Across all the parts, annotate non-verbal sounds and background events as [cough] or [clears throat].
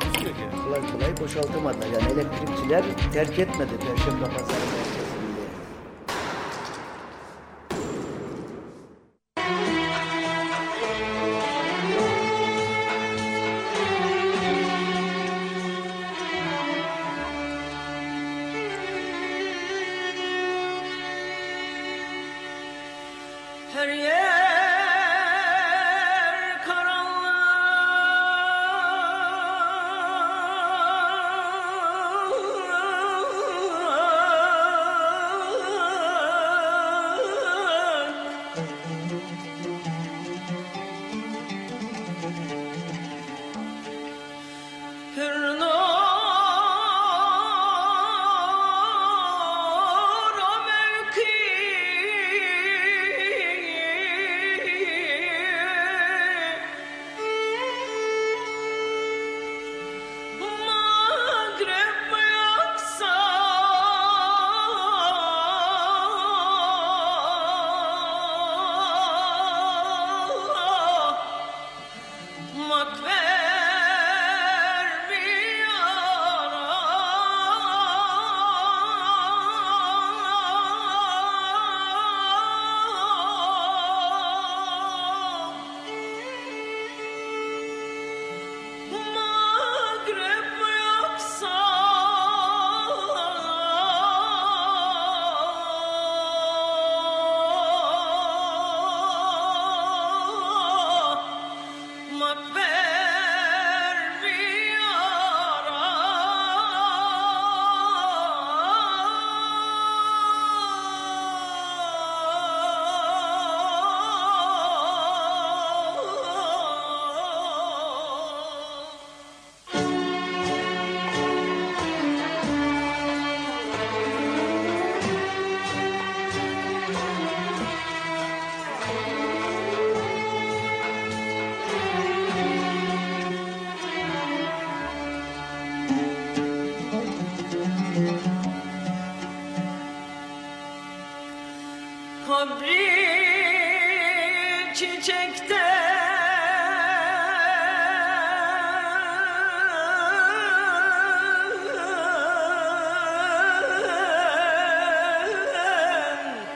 Takusuyor ki. kolay kolay boşaltamadılar. Yani elektrikçiler terk etmedi Perşembe Pazarı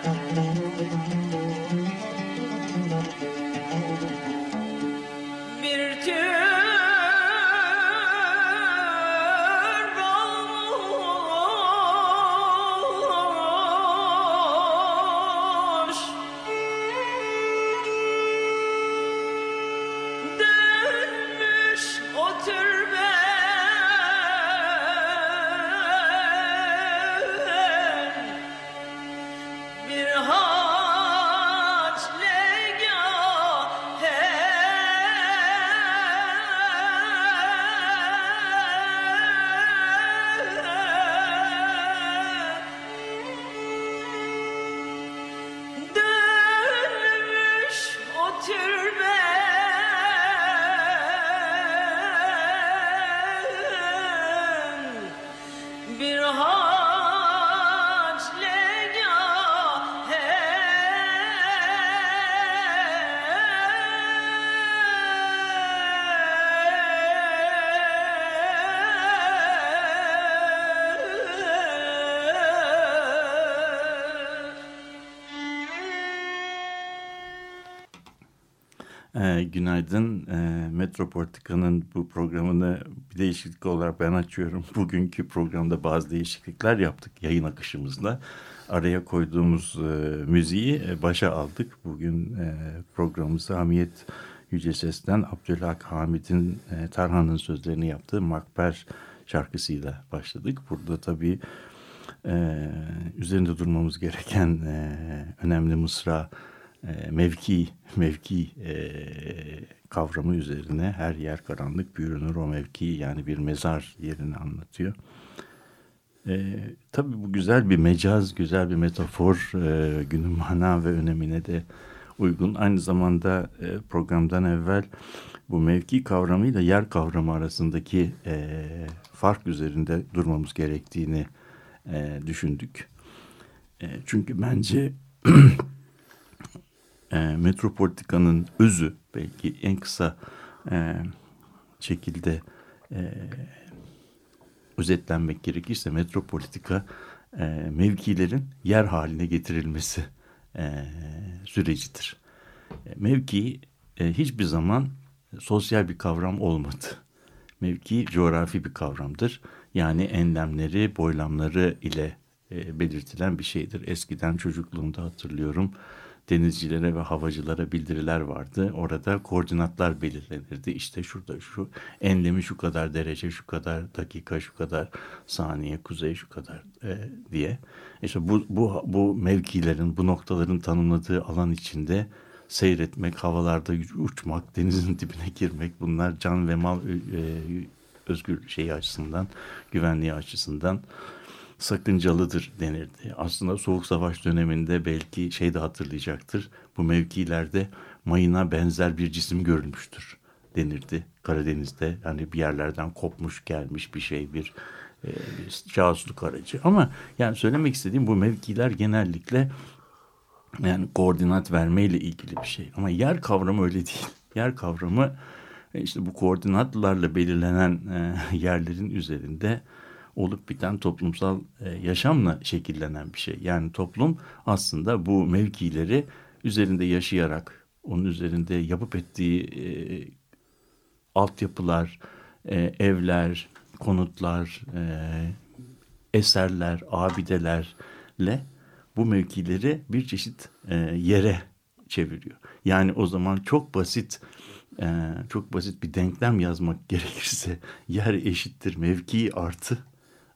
Bir günaydın. Ee, Metropolitika'nın bu programını bir değişiklik olarak ben açıyorum. [laughs] Bugünkü programda bazı değişiklikler yaptık yayın akışımızda. Araya koyduğumuz e, müziği e, başa aldık. Bugün e, programımızı Hamiyet Yüce Ses'ten Abdülhak Hamid'in e, Tarhan'ın sözlerini yaptığı Makber şarkısıyla başladık. Burada tabii e, üzerinde durmamız gereken e, önemli mısra e, mevki mevki e, kavramı üzerine her yer karanlık bürünür o mevki yani bir mezar yerini anlatıyor. E, tabii bu güzel bir mecaz, güzel bir metafor. E, günün mana ve önemine de uygun. Aynı zamanda e, programdan evvel bu mevki kavramıyla yer kavramı arasındaki e, fark üzerinde durmamız gerektiğini e, düşündük. E, çünkü bence [clears throat] e, metropolitikanın özü belki en kısa e, şekilde e, özetlenmek gerekirse metropolitika e, mevkilerin yer haline getirilmesi e, sürecidir. E, mevki e, hiçbir zaman sosyal bir kavram olmadı. Mevki coğrafi bir kavramdır. Yani enlemleri, boylamları ile e, belirtilen bir şeydir. Eskiden çocukluğumda hatırlıyorum denizcilere ve havacılara bildiriler vardı. Orada koordinatlar belirlenirdi. İşte şurada şu enlemi şu kadar derece, şu kadar dakika, şu kadar saniye, kuzey şu kadar e, diye. İşte bu, bu, bu mevkilerin, bu noktaların tanımladığı alan içinde seyretmek, havalarda uçmak, denizin dibine girmek bunlar can ve mal e, özgür şeyi açısından, güvenliği açısından sakıncalıdır denirdi. Aslında Soğuk Savaş döneminde belki şey de hatırlayacaktır. Bu mevkilerde mayına benzer bir cisim görülmüştür denirdi Karadeniz'de. Hani bir yerlerden kopmuş gelmiş bir şey bir, e, bir casusluk aracı. Ama yani söylemek istediğim bu mevkiler genellikle yani koordinat vermeyle ilgili bir şey. Ama yer kavramı öyle değil. [laughs] Yer kavramı e, işte bu koordinatlarla belirlenen e, [laughs] yerlerin üzerinde olup biten toplumsal e, yaşamla şekillenen bir şey. Yani toplum aslında bu mevkileri üzerinde yaşayarak, onun üzerinde yapıp ettiği e, altyapılar, e, evler, konutlar, e, eserler, abidelerle bu mevkileri bir çeşit e, yere çeviriyor. Yani o zaman çok basit e, çok basit bir denklem yazmak [laughs] gerekirse yer eşittir mevki artı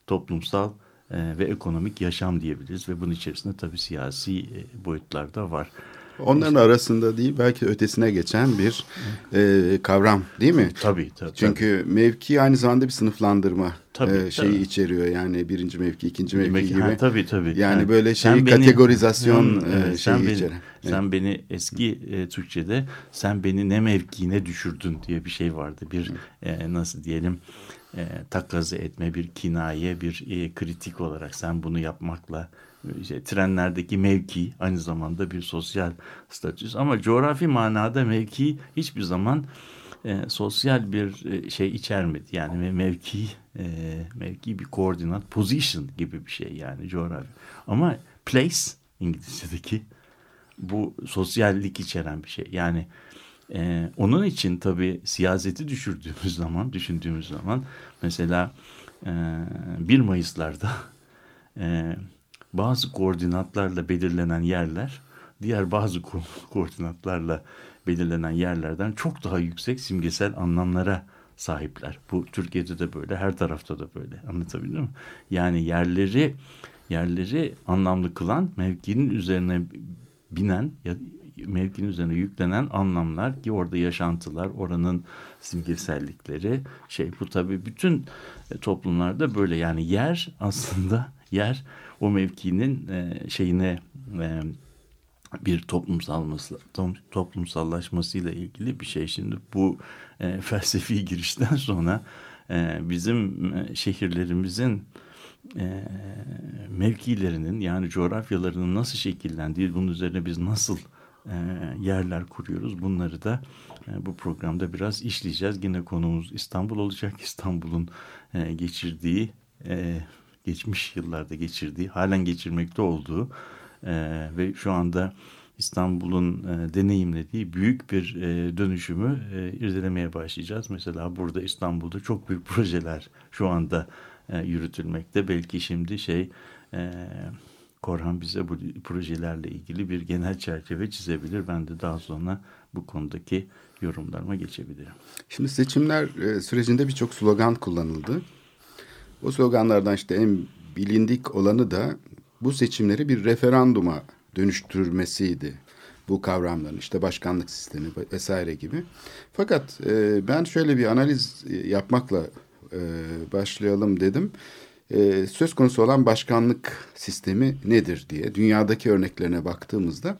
toplumsal e, ve ekonomik yaşam diyebiliriz ve bunun içerisinde tabii siyasi e, boyutlar da var. Onların işte, arasında değil belki ötesine geçen bir e, kavram değil mi? Tabii tabii. Çünkü tabii. mevki aynı zamanda bir sınıflandırma tabii, e, şeyi tabii. içeriyor. Yani birinci mevki, ikinci mevki, mevki gibi. Ha, tabii tabii. Yani, yani böyle şeyi kategorizasyon beni, e, şeyi sen beni, içeren. Sen beni eski e, Türkçe'de sen beni ne mevkiine düşürdün diye bir şey vardı. Bir e, nasıl diyelim e, takazı etme, bir kinaye, bir e, kritik olarak sen bunu yapmakla işte, trenlerdeki mevki aynı zamanda bir sosyal statüs. Ama coğrafi manada mevki hiçbir zaman e, sosyal bir e, şey içermedi. Yani mevki e, mevki bir koordinat, position gibi bir şey yani coğrafi. Ama place İngilizce'deki bu sosyallik içeren bir şey. Yani ee, onun için tabii siyaseti düşürdüğümüz [laughs] zaman, düşündüğümüz zaman mesela e, 1 Mayıs'larda e, bazı koordinatlarla belirlenen yerler diğer bazı ko koordinatlarla belirlenen yerlerden çok daha yüksek simgesel anlamlara sahipler. Bu Türkiye'de de böyle, her tarafta da böyle. Anlatabildim mi? Yani yerleri yerleri anlamlı kılan mevkinin üzerine binen ya mevkinin üzerine yüklenen anlamlar ki orada yaşantılar, oranın simgesellikleri şey bu tabii bütün e, toplumlarda böyle yani yer [laughs] aslında yer o mevkinin e, şeyine e, bir toplumsalması, toplumsallaşmasıyla ilgili bir şey. Şimdi bu [laughs] felsefi girişten sonra bizim şehirlerimizin mevkilerinin yani coğrafyalarının nasıl şekillendiği, bunun üzerine biz nasıl e, yerler kuruyoruz. Bunları da e, bu programda biraz işleyeceğiz. Yine konumuz İstanbul olacak. [laughs] İstanbul'un e, geçirdiği, e, geçmiş yıllarda geçirdiği, halen geçirmekte olduğu e, ve şu anda İstanbul'un e, deneyimlediği büyük bir e, dönüşümü e, irdelemeye başlayacağız. Mesela burada İstanbul'da çok büyük [laughs] projeler şu anda e, yürütülmekte. Belki şimdi şey... E, Korhan bize bu projelerle ilgili bir genel çerçeve çizebilir. Ben de daha sonra bu konudaki yorumlarıma geçebilirim. Şimdi seçimler e, sürecinde birçok slogan kullanıldı. O sloganlardan işte en bilindik olanı da bu seçimleri bir referanduma dönüştürmesiydi. Bu kavramların işte başkanlık sistemi vesaire gibi. Fakat e, ben şöyle bir analiz e, yapmakla başlayalım dedim. E, söz konusu olan başkanlık sistemi nedir diye dünyadaki örneklerine baktığımızda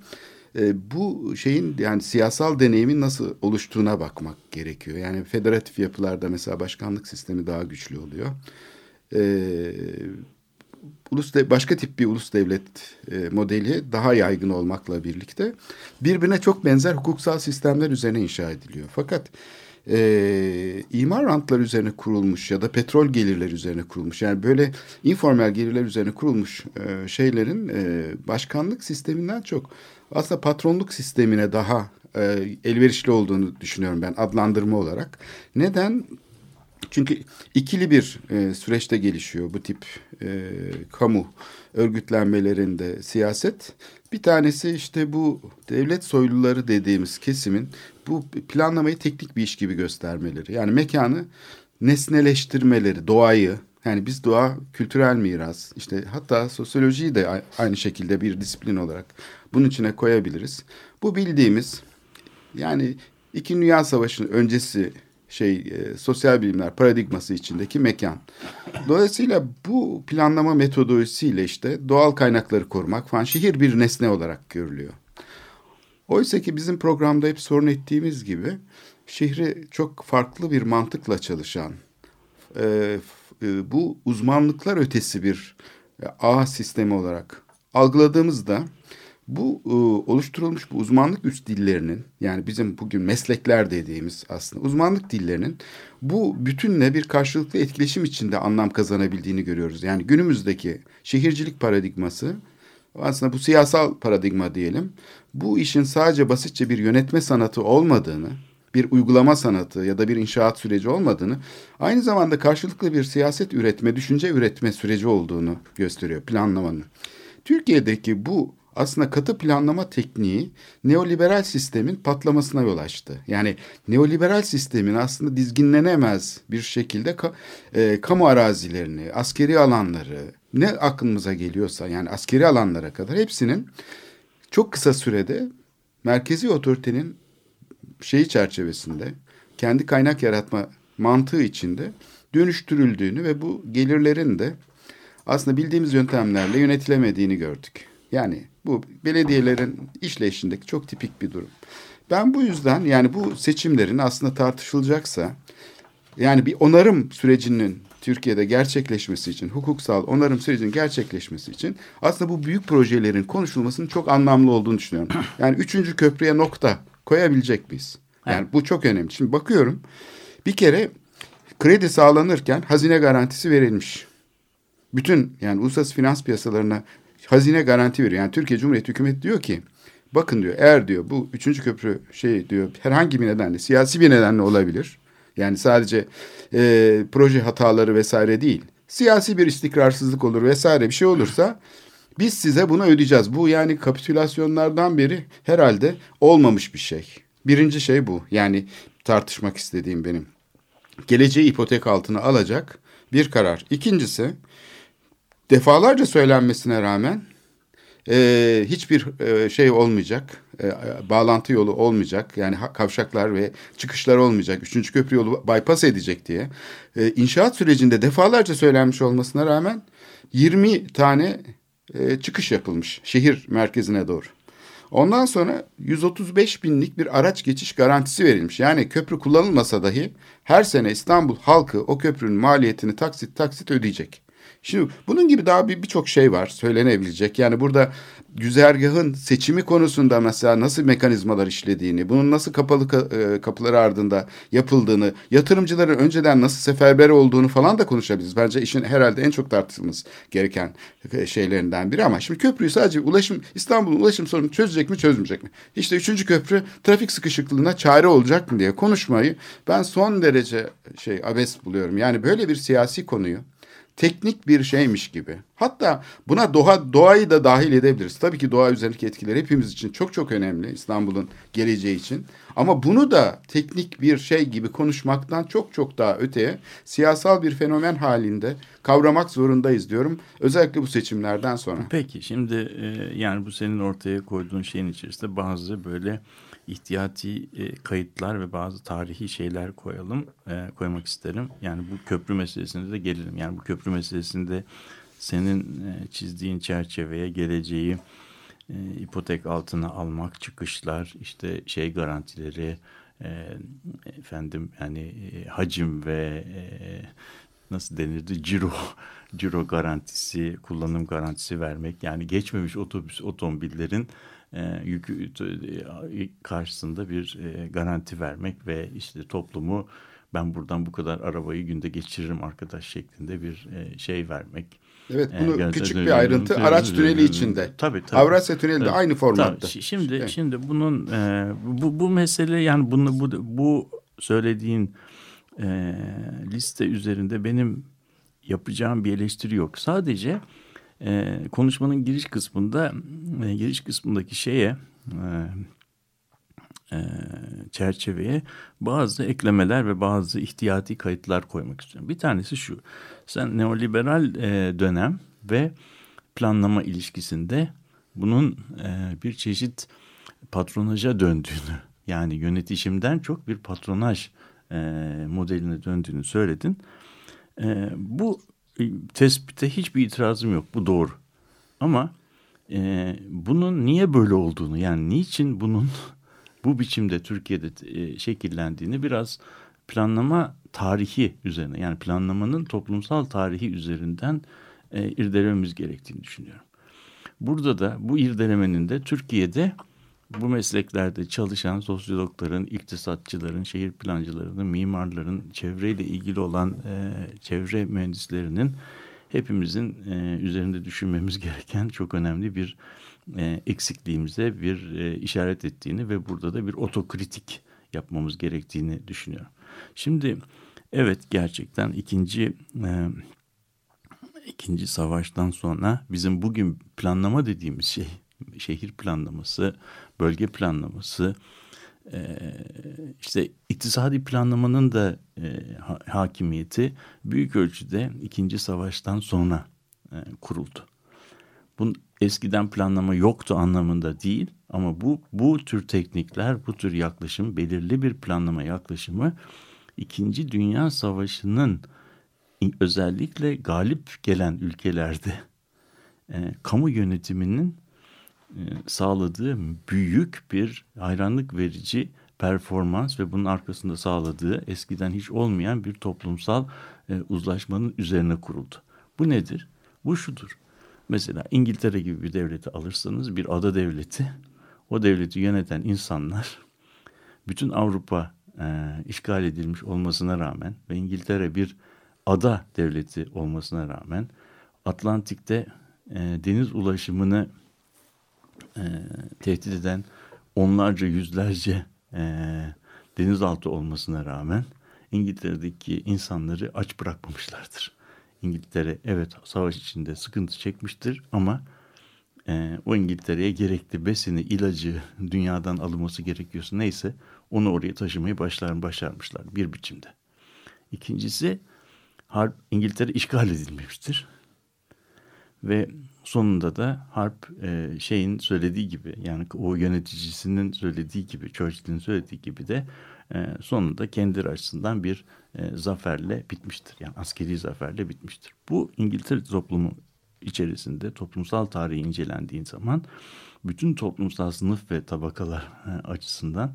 e, bu şeyin yani siyasal deneyimin nasıl oluştuğuna bakmak gerekiyor. Yani federatif yapılarda mesela başkanlık sistemi daha güçlü oluyor. E, ulus başka tip bir ulus devlet modeli daha yaygın olmakla birlikte birbirine çok benzer hukuksal sistemler üzerine inşa ediliyor. Fakat e, imar rantları üzerine kurulmuş ya da petrol gelirleri üzerine kurulmuş yani böyle informal gelirler üzerine kurulmuş e, şeylerin e, başkanlık sisteminden çok aslında patronluk sistemine daha e, elverişli olduğunu düşünüyorum ben adlandırma olarak. Neden? Çünkü ikili bir e, süreçte gelişiyor bu tip e, kamu örgütlenmelerinde siyaset. Bir tanesi işte bu devlet soyluları dediğimiz kesimin bu planlamayı teknik bir iş gibi göstermeleri. Yani mekanı nesneleştirmeleri, doğayı, yani biz doğa kültürel miras, işte hatta sosyolojiyi de aynı şekilde bir disiplin olarak bunun içine koyabiliriz. Bu bildiğimiz yani İkinci Dünya Savaşı'nın öncesi şey e, sosyal bilimler paradigması içindeki mekan. Dolayısıyla bu planlama metodolojisiyle işte doğal kaynakları korumak falan şehir bir nesne olarak görülüyor. Oysa ki bizim programda hep sorun ettiğimiz gibi şehri çok farklı bir mantıkla çalışan, e, e, bu uzmanlıklar ötesi bir e, ağ sistemi olarak algıladığımızda bu e, oluşturulmuş bu uzmanlık üst dillerinin yani bizim bugün meslekler dediğimiz aslında uzmanlık dillerinin bu bütünle bir karşılıklı etkileşim içinde anlam kazanabildiğini görüyoruz. Yani günümüzdeki şehircilik paradigması aslında bu siyasal paradigma diyelim. Bu işin sadece basitçe bir yönetme sanatı olmadığını, bir uygulama sanatı ya da bir inşaat süreci olmadığını, aynı zamanda karşılıklı bir siyaset üretme, düşünce üretme süreci olduğunu gösteriyor planlamanın. Türkiye'deki bu aslında katı planlama tekniği neoliberal sistemin patlamasına yol açtı. Yani neoliberal sistemin aslında dizginlenemez bir şekilde ka, e, kamu arazilerini, askeri alanları, ne aklımıza geliyorsa yani askeri alanlara kadar hepsinin çok kısa sürede merkezi otoritenin şeyi çerçevesinde kendi kaynak yaratma mantığı içinde dönüştürüldüğünü ve bu gelirlerin de aslında bildiğimiz yöntemlerle yönetilemediğini gördük. Yani bu belediyelerin işleyişindeki çok tipik bir durum. Ben bu yüzden yani bu seçimlerin aslında tartışılacaksa yani bir onarım sürecinin Türkiye'de gerçekleşmesi için, hukuksal onarım sürecinin gerçekleşmesi için aslında bu büyük projelerin konuşulmasının çok anlamlı olduğunu düşünüyorum. [clears throat] Yani üçüncü köprüye nokta koyabilecek miyiz? Yani evet. bu çok önemli. Şimdi bakıyorum bir kere kredi sağlanırken hazine garantisi verilmiş. Bütün yani uluslararası finans piyasalarına hazine garanti veriyor. Yani Türkiye Cumhuriyeti hükümet diyor ki bakın diyor eğer diyor bu üçüncü köprü şey diyor herhangi bir nedenle siyasi bir nedenle olabilir. Yani sadece e, proje hataları vesaire değil. Siyasi bir istikrarsızlık olur vesaire bir şey olursa biz size bunu ödeyeceğiz. Bu yani kapitülasyonlardan beri herhalde olmamış bir şey. Birinci şey bu. Yani tartışmak istediğim benim. Geleceği ipotek altına alacak bir karar. İkincisi defalarca söylenmesine rağmen e, hiçbir e, şey olmayacak, e, bağlantı yolu olmayacak. Yani kavşaklar ve çıkışlar olmayacak. Üçüncü köprü yolu bypass edecek diye. E, inşaat sürecinde defalarca söylenmiş olmasına rağmen 20 tane e, çıkış yapılmış şehir merkezine doğru. Ondan sonra 135 binlik bir araç geçiş garantisi verilmiş. Yani köprü kullanılmasa dahi her sene İstanbul halkı o köprünün maliyetini taksit taksit ödeyecek. Şimdi bunun gibi daha birçok bir şey var söylenebilecek. Yani burada güzergahın seçimi konusunda mesela nasıl mekanizmalar işlediğini, bunun nasıl kapalı e, kapıları ardında yapıldığını, yatırımcıların önceden nasıl seferber olduğunu falan da konuşabiliriz. Bence işin herhalde en çok tartışılması gereken e, şeylerinden biri ama şimdi köprüyü sadece ulaşım İstanbul'un ulaşım sorunu çözecek mi çözmeyecek mi? İşte üçüncü köprü trafik sıkışıklığına çare olacak mı diye konuşmayı ben son derece şey abes buluyorum. Yani böyle bir siyasi konuyu teknik bir şeymiş gibi Hatta buna doğa, doğayı da dahil edebiliriz. Tabii ki doğa üzerindeki etkileri hepimiz için çok çok önemli İstanbul'un geleceği için. Ama bunu da teknik bir şey gibi konuşmaktan çok çok daha öteye siyasal bir fenomen halinde kavramak zorundayız diyorum. Özellikle bu seçimlerden sonra. Peki şimdi e, yani bu senin ortaya koyduğun şeyin içerisinde bazı böyle ihtiyati e, kayıtlar ve bazı tarihi şeyler koyalım, e, koymak isterim. Yani bu köprü meselesine de gelelim. Yani bu köprü meselesinde senin e, çizdiğin çerçeveye geleceği e, ipotek altına almak, çıkışlar, işte şey garantileri, e, efendim yani e, hacim ve e, nasıl denirdi ciro ciro garantisi, kullanım garantisi vermek. Yani geçmemiş otobüs otomobillerin e, yükü e, karşısında bir e, garanti vermek ve işte toplumu ben buradan bu kadar arabayı günde geçiririm arkadaş şeklinde bir e, şey vermek. Evet E, bunu gerçekten- küçük bir ayrıntı araç tüneli içinde. Tabii tabii. Avrasya tüneli de Tabii. aynı formatta. Tabii. Şi- Şimdi Evet. şimdi bunun e, bu bu mesele yani bunu bu bu söylediğin e, liste üzerinde benim yapacağım bir eleştiri yok. Sadece e, konuşmanın giriş kısmında e, giriş kısmındaki şeye e, e, çerçeveye bazı eklemeler ve bazı ihtiyati kayıtlar koymak istiyorum. Bir tanesi şu. Sen neoliberal e, dönem ve planlama ilişkisinde bunun e, bir çeşit patronaja döndüğünü yani yönetişimden çok bir patronaj e, modeline döndüğünü söyledin. E, bu tespite hiçbir itirazım yok. Bu doğru. Ama e, bunun niye böyle olduğunu yani niçin bunun [laughs] bu biçimde Türkiye'de e, şekillendiğini biraz planlama tarihi üzerine yani planlamanın toplumsal tarihi üzerinden e, irdelememiz gerektiğini düşünüyorum. Burada da bu irdelemenin de Türkiye'de bu mesleklerde çalışan sosyologların, iktisatçıların, şehir plancılarının, mimarların, çevreyle ilgili olan e, çevre mühendislerinin hepimizin e, üzerinde düşünmemiz [laughs] gereken çok önemli bir e, eksikliğimize bir e, işaret ettiğini ve burada da bir otokritik yapmamız gerektiğini düşünüyorum. Şimdi evet gerçekten ikinci e, ikinci savaştan sonra bizim bugün planlama dediğimiz şey şehir planlaması, bölge planlaması, e, işte iktisadi planlamanın da e, ha- hakimiyeti büyük ölçüde ikinci savaştan sonra e, kuruldu. Bunun eskiden planlama yoktu anlamında değil ama bu bu tür teknikler, bu tür yaklaşım, belirli bir planlama yaklaşımı İkinci Dünya Savaşı'nın özellikle galip gelen ülkelerde e, kamu yönetiminin sağladığı büyük bir hayranlık verici performans ve bunun arkasında sağladığı eskiden hiç olmayan bir toplumsal e, uzlaşmanın üzerine kuruldu. Bu nedir? Bu şudur. Mesela İngiltere gibi bir devleti alırsanız bir ada devleti, o devleti yöneten insanlar bütün Avrupa e, işgal edilmiş olmasına rağmen ve İngiltere bir ada devleti olmasına rağmen Atlantik'te e, deniz ulaşımını e, tehdit eden onlarca yüzlerce e, denizaltı olmasına rağmen İngiltere'deki insanları aç bırakmamışlardır. İngiltere evet savaş içinde sıkıntı çekmiştir ama e, o İngiltere'ye gerekli besini, ilacı dünyadan alınması gerekiyorsa neyse onu oraya taşımayı başlar, başarmışlar bir biçimde. İkincisi harp İngiltere işgal edilmemiştir. Ve sonunda da harp e, şeyin söylediği gibi yani o yöneticisinin söylediği gibi Churchill'in söylediği gibi de e, sonunda kendi açısından bir e, zaferle bitmiştir. Yani askeri zaferle bitmiştir. Bu İngiltere toplumu içerisinde toplumsal tarihi incelendiği zaman bütün toplumsal sınıf ve tabakalar e, açısından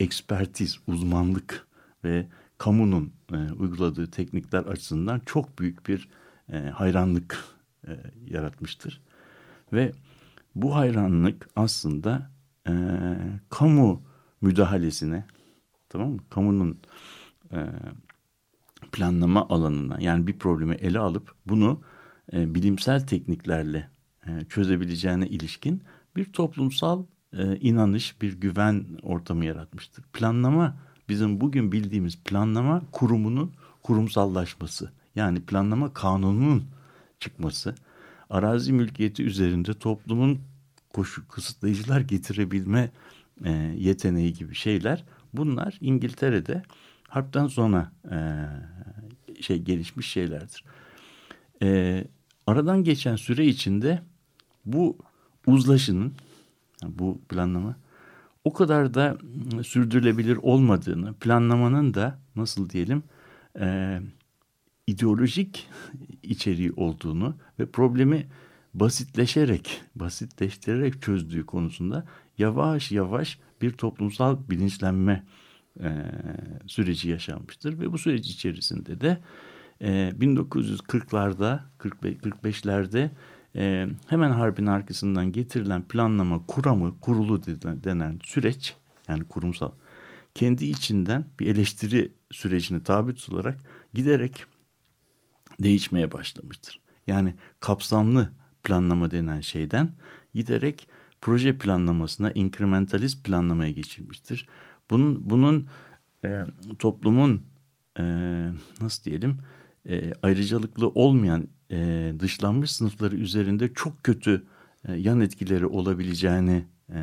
ekspertiz, uzmanlık ve kamunun e, uyguladığı teknikler açısından çok büyük bir e, hayranlık e, yaratmıştır. Ve bu hayranlık aslında e, kamu müdahalesine, tamam mı? Kamunun e, planlama alanına yani bir problemi ele alıp bunu e, bilimsel tekniklerle e, çözebileceğine ilişkin bir toplumsal e, inanış, bir güven ortamı yaratmıştır. Planlama bizim bugün bildiğimiz planlama kurumunun kurumsallaşması. Yani planlama kanununun çıkması. arazi mülkiyeti üzerinde toplumun koşu kısıtlayıcılar getirebilme e, yeteneği gibi şeyler bunlar İngiltere'de harpten sonra e, şey gelişmiş şeylerdir. E, aradan geçen süre içinde bu uzlaşının yani bu planlama o kadar da sürdürülebilir olmadığını, planlamanın da nasıl diyelim e, ideolojik içeriği olduğunu ve problemi basitleşerek, basitleştirerek çözdüğü konusunda yavaş yavaş bir toplumsal bilinçlenme e, süreci yaşanmıştır. Ve bu süreç içerisinde de e, 1940'larda, 45'lerde e, hemen harbin arkasından getirilen planlama kuramı, kurulu denen süreç, yani kurumsal, kendi içinden bir eleştiri sürecine tabi tutularak giderek değişmeye başlamıştır. Yani kapsamlı planlama denen şeyden giderek proje planlamasına, inkrementalist planlamaya geçilmiştir. Bunun, bunun e, toplumun e, nasıl diyelim e, ayrıcalıklı olmayan e, dışlanmış sınıfları üzerinde çok kötü e, yan etkileri olabileceğini e,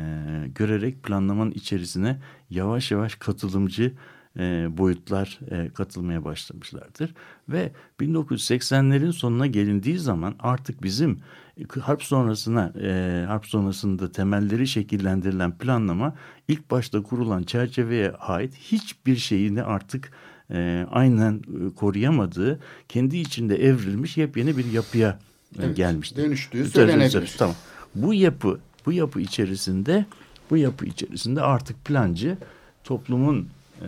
görerek planlamanın içerisine yavaş yavaş katılımcı e, boyutlar e, katılmaya başlamışlardır. Ve 1980'lerin sonuna gelindiği zaman artık bizim e, harp sonrasına e, harp sonrasında temelleri şekillendirilen planlama ilk başta kurulan çerçeveye ait hiçbir şeyini artık e, aynen koruyamadığı kendi içinde evrilmiş yepyeni bir yapıya evet, gelmiştir. Dönüştüğü söylenebilir. Tamam. Bu yapı bu yapı içerisinde bu yapı içerisinde artık plancı toplumun e,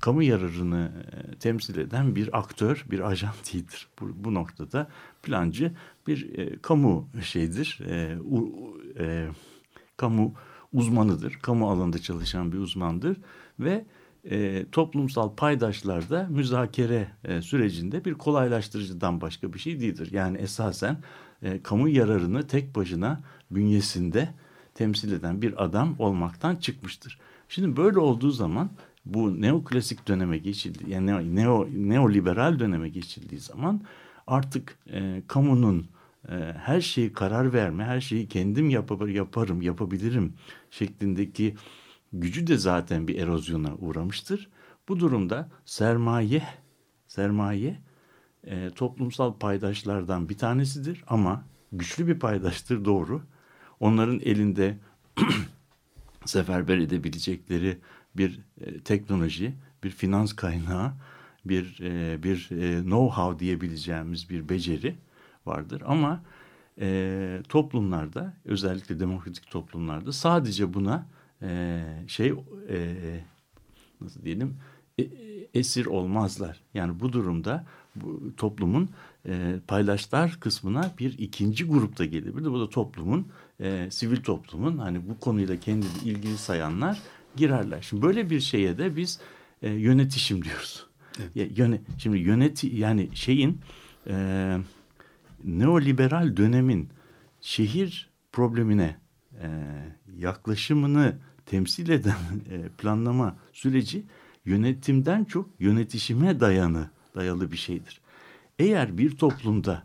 kamu yararını e, temsil eden bir aktör, bir ajan değildir. Bu, bu noktada plancı bir e, kamu şeydir, e, u, e, kamu uzmanıdır, kamu alanında çalışan bir uzmandır ve e, toplumsal paydaşlarda müzakere e, sürecinde bir kolaylaştırıcıdan başka bir şey değildir. Yani esasen e, kamu yararını tek başına bünyesinde temsil eden bir adam olmaktan çıkmıştır. Şimdi böyle olduğu zaman bu neoklasik döneme geçildi, yani neo, neoliberal döneme geçildiği zaman artık e, kamunun e, her şeyi karar verme, her şeyi kendim yapar, yaparım, yapabilirim şeklindeki gücü de zaten bir erozyona uğramıştır. Bu durumda sermaye, sermaye e, toplumsal paydaşlardan bir tanesidir ama güçlü bir paydaştır doğru. Onların elinde [clears throat] seferber edebilecekleri bir e, teknoloji, bir finans kaynağı, bir e, bir e, know-how diyebileceğimiz bir beceri vardır. Ama e, toplumlarda, özellikle demokratik toplumlarda sadece buna şey nasıl diyelim esir olmazlar. Yani bu durumda bu toplumun e, paylaşlar kısmına bir ikinci grupta gelebilir. Bu da toplumun, e, sivil toplumun hani bu konuyla kendini ilgili sayanlar girerler. Şimdi böyle bir şeye de biz e, yönetişim diyoruz. Evet. Yöne, şimdi yöneti yani şeyin e, neoliberal dönemin şehir problemine e, yaklaşımını temsil eden e, planlama süreci yönetimden çok yönetişime dayanı dayalı bir şeydir. Eğer bir toplumda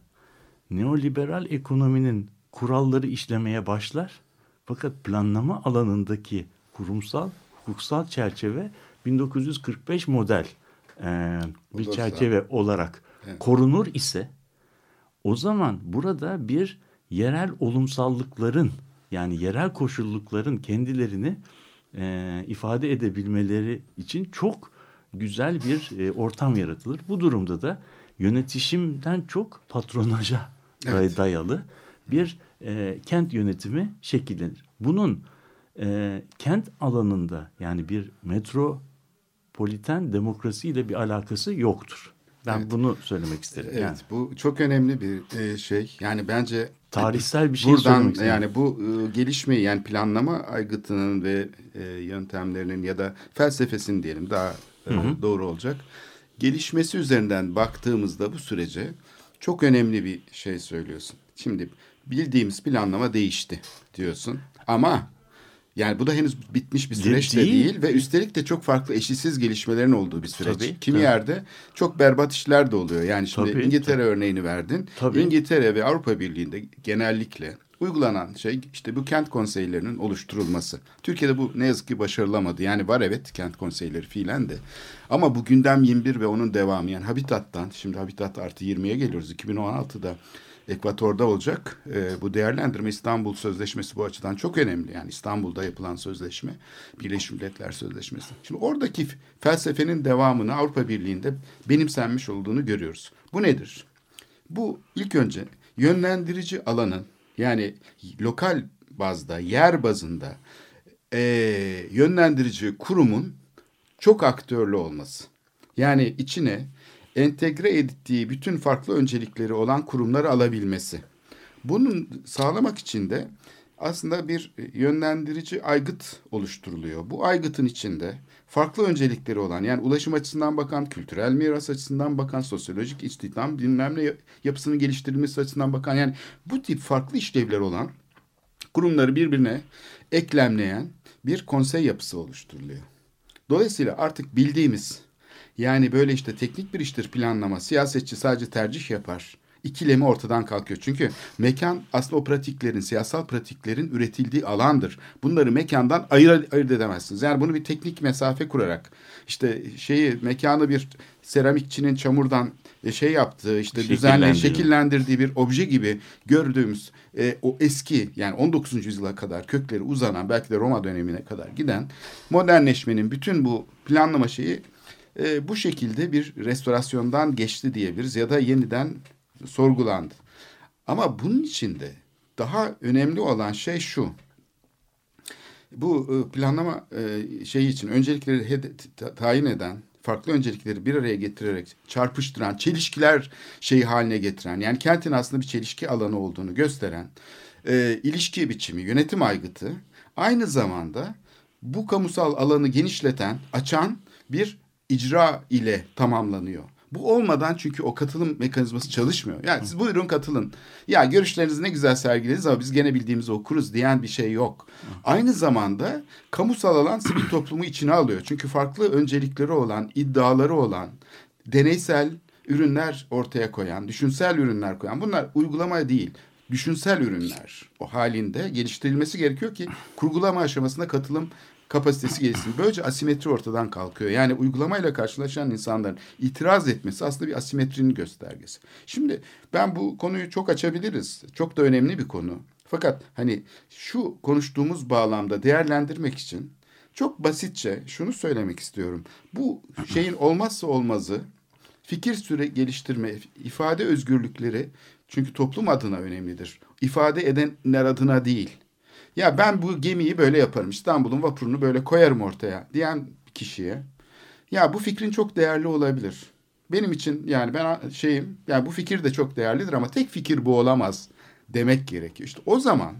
neoliberal ekonominin kuralları işlemeye başlar fakat planlama alanındaki kurumsal hukuksal çerçeve 1945 model e, bir çerçeve olarak evet. korunur ise o zaman burada bir yerel olumsallıkların yani yerel koşullukların kendilerini e, ifade edebilmeleri için çok güzel bir e, ortam yaratılır. Bu durumda da yönetişimden çok patronaja evet. dayalı bir e, kent yönetimi şekillenir. Bunun e, kent alanında yani bir metropoliten demokrasiyle bir alakası yoktur. Ben evet. bunu söylemek isterim. Evet, yani. bu çok önemli bir e, şey. Yani bence tarihsel bir şey buradan yani bu e, gelişmeyi yani planlama aygıtının ve e, yöntemlerinin ya da felsefesinin diyelim daha e, doğru olacak. Gelişmesi üzerinden baktığımızda bu sürece çok önemli bir şey söylüyorsun. Şimdi bildiğimiz planlama değişti diyorsun ama Yani bu da henüz bitmiş bir süreç de Değil. değil ve üstelik de çok farklı eşitsiz gelişmelerin olduğu bir süreç. Tabii, Kimi tabii. yerde çok berbat işler de oluyor. Yani şimdi Tabii, İngiltere örneğini verdin. Tabii. İngiltere ve Avrupa Birliği'nde genellikle uygulanan şey işte bu kent konseylerinin oluşturulması. Türkiye'de bu ne yazık ki başarılamadı. Yani var evet kent konseyleri fiilen de. Ama bu gündem 21 ve onun devamı yani Habitat'tan şimdi Habitat artı 20'ye geliyoruz. 2016'da Ekvator'da olacak. Ee, bu değerlendirme İstanbul Sözleşmesi bu açıdan çok önemli. Yani İstanbul'da yapılan sözleşme, Birleşmiş Milletler Sözleşmesi. Şimdi oradaki felsefenin devamını Avrupa Birliği'nde benimsenmiş olduğunu görüyoruz. Bu nedir? Bu ilk önce yönlendirici alanın yani lokal bazda, yer bazında eee, yönlendirici kurumun çok aktörlü olması. Yani içine entegre ettiği bütün farklı öncelikleri olan kurumları alabilmesi. Bunun sağlamak için de aslında bir yönlendirici aygıt oluşturuluyor. Bu aygıtın içinde farklı öncelikleri olan yani ulaşım açısından bakan, kültürel miras açısından bakan, sosyolojik istihdam bilmem ne yapısının geliştirilmesi açısından bakan yani bu tip farklı işlevler olan kurumları birbirine eklemleyen bir konsey yapısı oluşturuluyor. Dolayısıyla artık bildiğimiz yani böyle işte teknik bir iştir planlama, siyasetçi sadece tercih yapar. ikilemi ortadan kalkıyor. Çünkü mekan aslında o pratiklerin, siyasal pratiklerin üretildiği alandır. Bunları mekandan ayırt, ayırt edemezsiniz. Yani bunu bir teknik mesafe kurarak işte şeyi mekanı bir seramikçinin çamurdan e, şey yaptığı işte düzenle şekillendirdiği bir obje gibi gördüğümüz e, o eski yani 19. yüzyıla kadar kökleri uzanan belki de Roma dönemine kadar giden modernleşmenin bütün bu planlama şeyi e, bu şekilde bir restorasyondan geçti diyebiliriz ya da yeniden sorgulandı. Ama bunun içinde daha önemli olan şey şu. Bu e, planlama e, şeyi için öncelikleri tayin eden, farklı öncelikleri bir araya getirerek çarpıştıran, çelişkiler şeyi haline getiren, yani kentin aslında bir çelişki alanı olduğunu gösteren e, ilişki biçimi, yönetim aygıtı aynı zamanda bu kamusal alanı genişleten, açan bir icra ile tamamlanıyor. Bu olmadan çünkü o katılım mekanizması çalışmıyor. Yani siz buyurun katılın. Ya görüşlerinizi ne güzel sergilediniz ama biz gene bildiğimizi okuruz diyen bir şey yok. Aynı zamanda kamusal alan sivil toplumu içine alıyor. Çünkü farklı öncelikleri olan, iddiaları olan, deneysel ürünler ortaya koyan, düşünsel ürünler koyan bunlar uygulamaya değil, düşünsel ürünler o halinde geliştirilmesi gerekiyor ki kurgulama aşamasında katılım kapasitesi gelişsin. Böylece asimetri ortadan kalkıyor. Yani uygulamayla karşılaşan insanların itiraz etmesi aslında bir asimetrinin göstergesi. Şimdi ben bu konuyu çok açabiliriz. Çok da önemli bir konu. Fakat hani şu konuştuğumuz bağlamda değerlendirmek için çok basitçe şunu söylemek istiyorum. Bu şeyin olmazsa olmazı fikir süre geliştirme, ifade özgürlükleri çünkü toplum adına önemlidir. İfade edenler adına değil. Ya ben bu gemiyi böyle yaparım. İstanbul'un vapurunu böyle koyarım ortaya diyen kişiye. Ya bu fikrin çok değerli olabilir. Benim için yani ben şeyim yani bu fikir de çok değerlidir ama tek fikir bu olamaz demek gerekiyor. İşte o zaman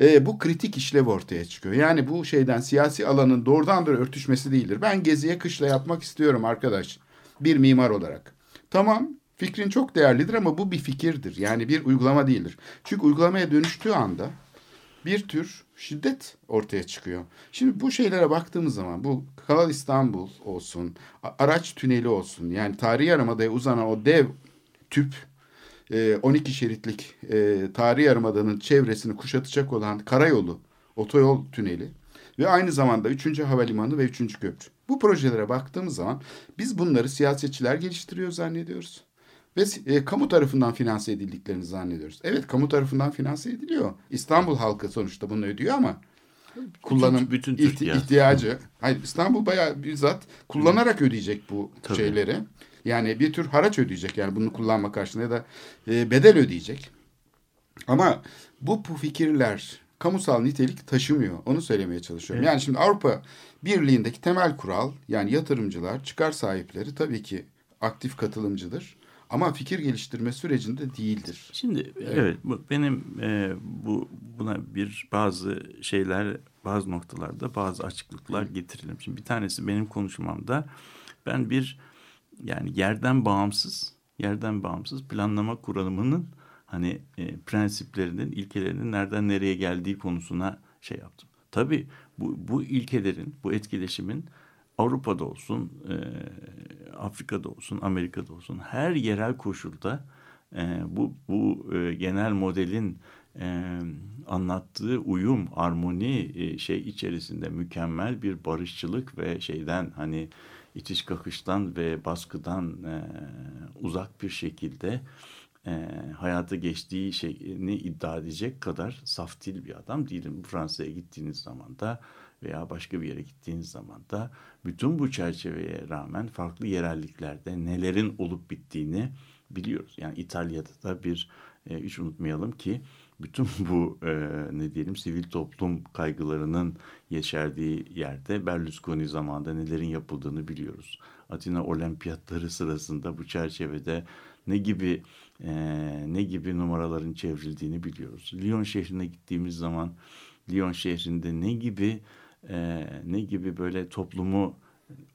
e, bu kritik işlev ortaya çıkıyor. Yani bu şeyden siyasi alanın doğrudan doğru örtüşmesi değildir. Ben geziye kışla yapmak istiyorum arkadaş. Bir mimar olarak. Tamam fikrin çok değerlidir ama bu bir fikirdir. Yani bir uygulama değildir. Çünkü uygulamaya dönüştüğü anda bir tür şiddet ortaya çıkıyor. Şimdi bu şeylere baktığımız zaman bu Kanal İstanbul olsun, araç tüneli olsun yani tarihi yarımadaya uzanan o dev tüp e, 12 şeritlik e, tarihi yarımadanın çevresini kuşatacak olan karayolu, otoyol tüneli ve aynı zamanda 3. havalimanı ve 3. köprü. Bu projelere baktığımız zaman biz bunları siyasetçiler geliştiriyor zannediyoruz ve e, kamu tarafından finanse edildiklerini zannediyoruz. Evet kamu tarafından finanse ediliyor. İstanbul halkı sonuçta bunu ödüyor ama kullanım bütün ihti- Türkiye. ihtiyacı. Hayır İstanbul bayağı bizzat kullanarak ödeyecek bu Tabii. şeyleri. Yani bir tür haraç ödeyecek yani bunu kullanma karşılığında ya da e, bedel ödeyecek. Ama bu, bu fikirler kamusal nitelik taşımıyor. Onu söylemeye çalışıyorum. Yani şimdi Avrupa Birliği'ndeki temel kural yani yatırımcılar, çıkar sahipleri tabii ki aktif katılımcıdır. Ama fikir geliştirme sürecinde değildir. Şimdi evet, bu benim e, bu buna bir bazı şeyler bazı noktalarda bazı açıklıklar getirelim. Şimdi bir tanesi benim konuşmamda ben bir yani yerden bağımsız yerden bağımsız planlama kuramının hani e, prensiplerinin ilkelerinin nereden nereye geldiği konusuna şey yaptım. Tabii bu, bu ilkelerin, bu etkileşimin Avrupa'da olsun, e, Afrika'da olsun, Amerika'da olsun her yerel koşulda e, bu, bu e, genel modelin e, anlattığı uyum, armoni e, şey içerisinde mükemmel bir barışçılık ve şeyden hani itiş kakıştan ve baskıdan e, uzak bir şekilde e, hayata geçtiği şeyini iddia edecek kadar saftil bir adam değilim. Fransa'ya gittiğiniz zaman da veya başka bir yere gittiğiniz zaman da bütün bu çerçeveye rağmen farklı yerelliklerde nelerin olup bittiğini biliyoruz. Yani İtalya'da da bir e, hiç unutmayalım ki bütün [laughs] bu e, ne diyelim sivil toplum kaygılarının yeşerdiği yerde Berlusconi zamanında nelerin yapıldığını biliyoruz. Atina Olimpiyatları sırasında bu çerçevede ne gibi e, ne gibi numaraların çevrildiğini biliyoruz. Lyon şehrine gittiğimiz zaman Lyon şehrinde ne gibi e, ne gibi böyle toplumu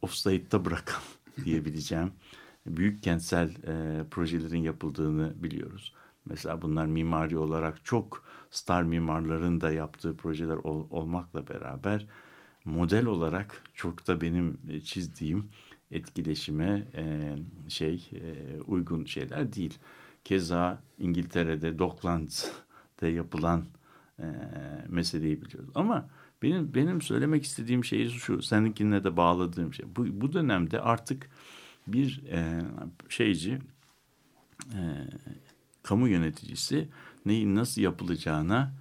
offside'da bırakan [laughs] diyebileceğim büyük kentsel e, projelerin yapıldığını biliyoruz. Mesela bunlar mimari olarak çok star mimarların da yaptığı projeler ol, olmakla beraber model olarak çok da benim çizdiğim etkileşime e, şey e, uygun şeyler değil. Keza İngiltere'de Docklands'da yapılan e, meseleyi biliyoruz. Ama benim benim söylemek istediğim şey şu, seninkinle de bağladığım şey. Bu, bu dönemde artık bir e, şeyci, e, kamu yöneticisi neyin nasıl yapılacağına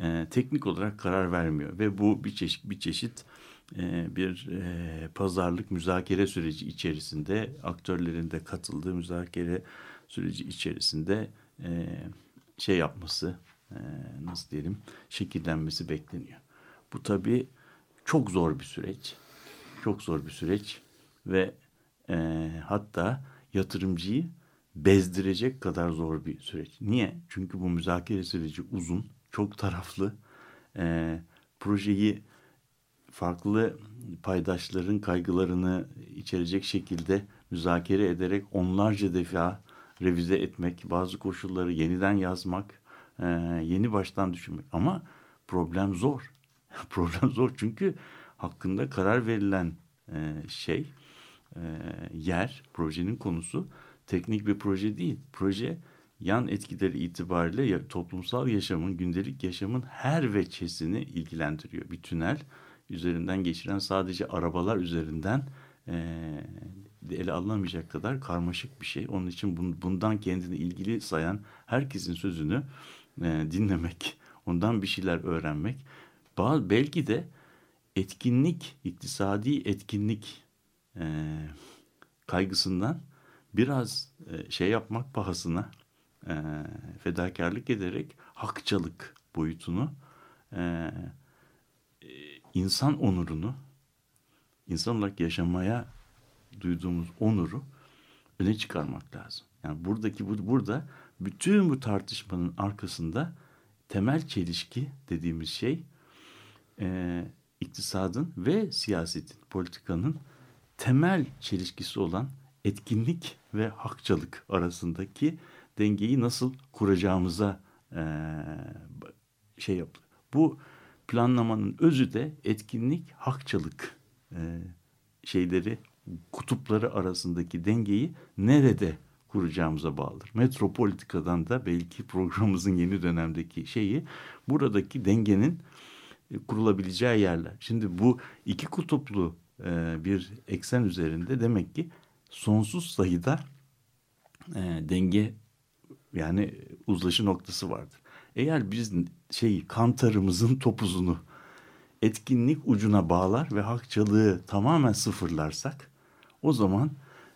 e, teknik olarak karar vermiyor ve bu bir çeşit bir çeşit e, bir e, pazarlık müzakere süreci içerisinde aktörlerin de katıldığı müzakere süreci içerisinde e, şey yapması e, nasıl diyelim şekillenmesi bekleniyor. Bu tabii çok zor bir süreç. Çok zor bir süreç ve e, hatta yatırımcıyı bezdirecek kadar zor bir süreç. Niye? Çünkü bu müzakere süreci uzun, çok taraflı. E, projeyi farklı paydaşların kaygılarını içerecek şekilde müzakere ederek onlarca defa revize etmek, bazı koşulları yeniden yazmak, e, yeni baştan düşünmek. Ama problem zor. [laughs] problem zor çünkü hakkında karar verilen e, şey, e, yer, projenin konusu teknik bir proje değil. Proje yan etkileri itibariyle toplumsal yaşamın, gündelik yaşamın her veçesini ilgilendiriyor. Bir tünel üzerinden geçiren sadece arabalar üzerinden e, ele alınamayacak kadar karmaşık bir şey. Onun için bundan kendini ilgili sayan herkesin sözünü e, dinlemek, ondan bir şeyler öğrenmek. Belki de etkinlik, iktisadi etkinlik e, kaygısından biraz e, şey yapmak pahasına e, fedakarlık ederek hakçalık boyutunu e, insan onurunu insan olarak yaşamaya duyduğumuz onuru öne çıkarmak lazım. Yani buradaki bu burada bütün bu tartışmanın arkasında temel çelişki dediğimiz şey e, iktisadın ve siyasetin, politikanın temel çelişkisi olan etkinlik ve hakçalık arasındaki dengeyi nasıl kuracağımıza e, şey yapılıyor. Bu planlamanın özü de etkinlik, hakçalık e, şeyleri, kutupları arasındaki dengeyi nerede kuracağımıza bağlıdır. Metropolitikadan da belki programımızın yeni dönemdeki şeyi buradaki dengenin kurulabileceği yerler. Şimdi bu iki kutuplu e, bir eksen üzerinde demek ki sonsuz sayıda e, denge yani uzlaşı noktası vardır. Eğer biz şey kantarımızın topuzunu etkinlik ucuna bağlar ve hakçalığı tamamen sıfırlarsak o zaman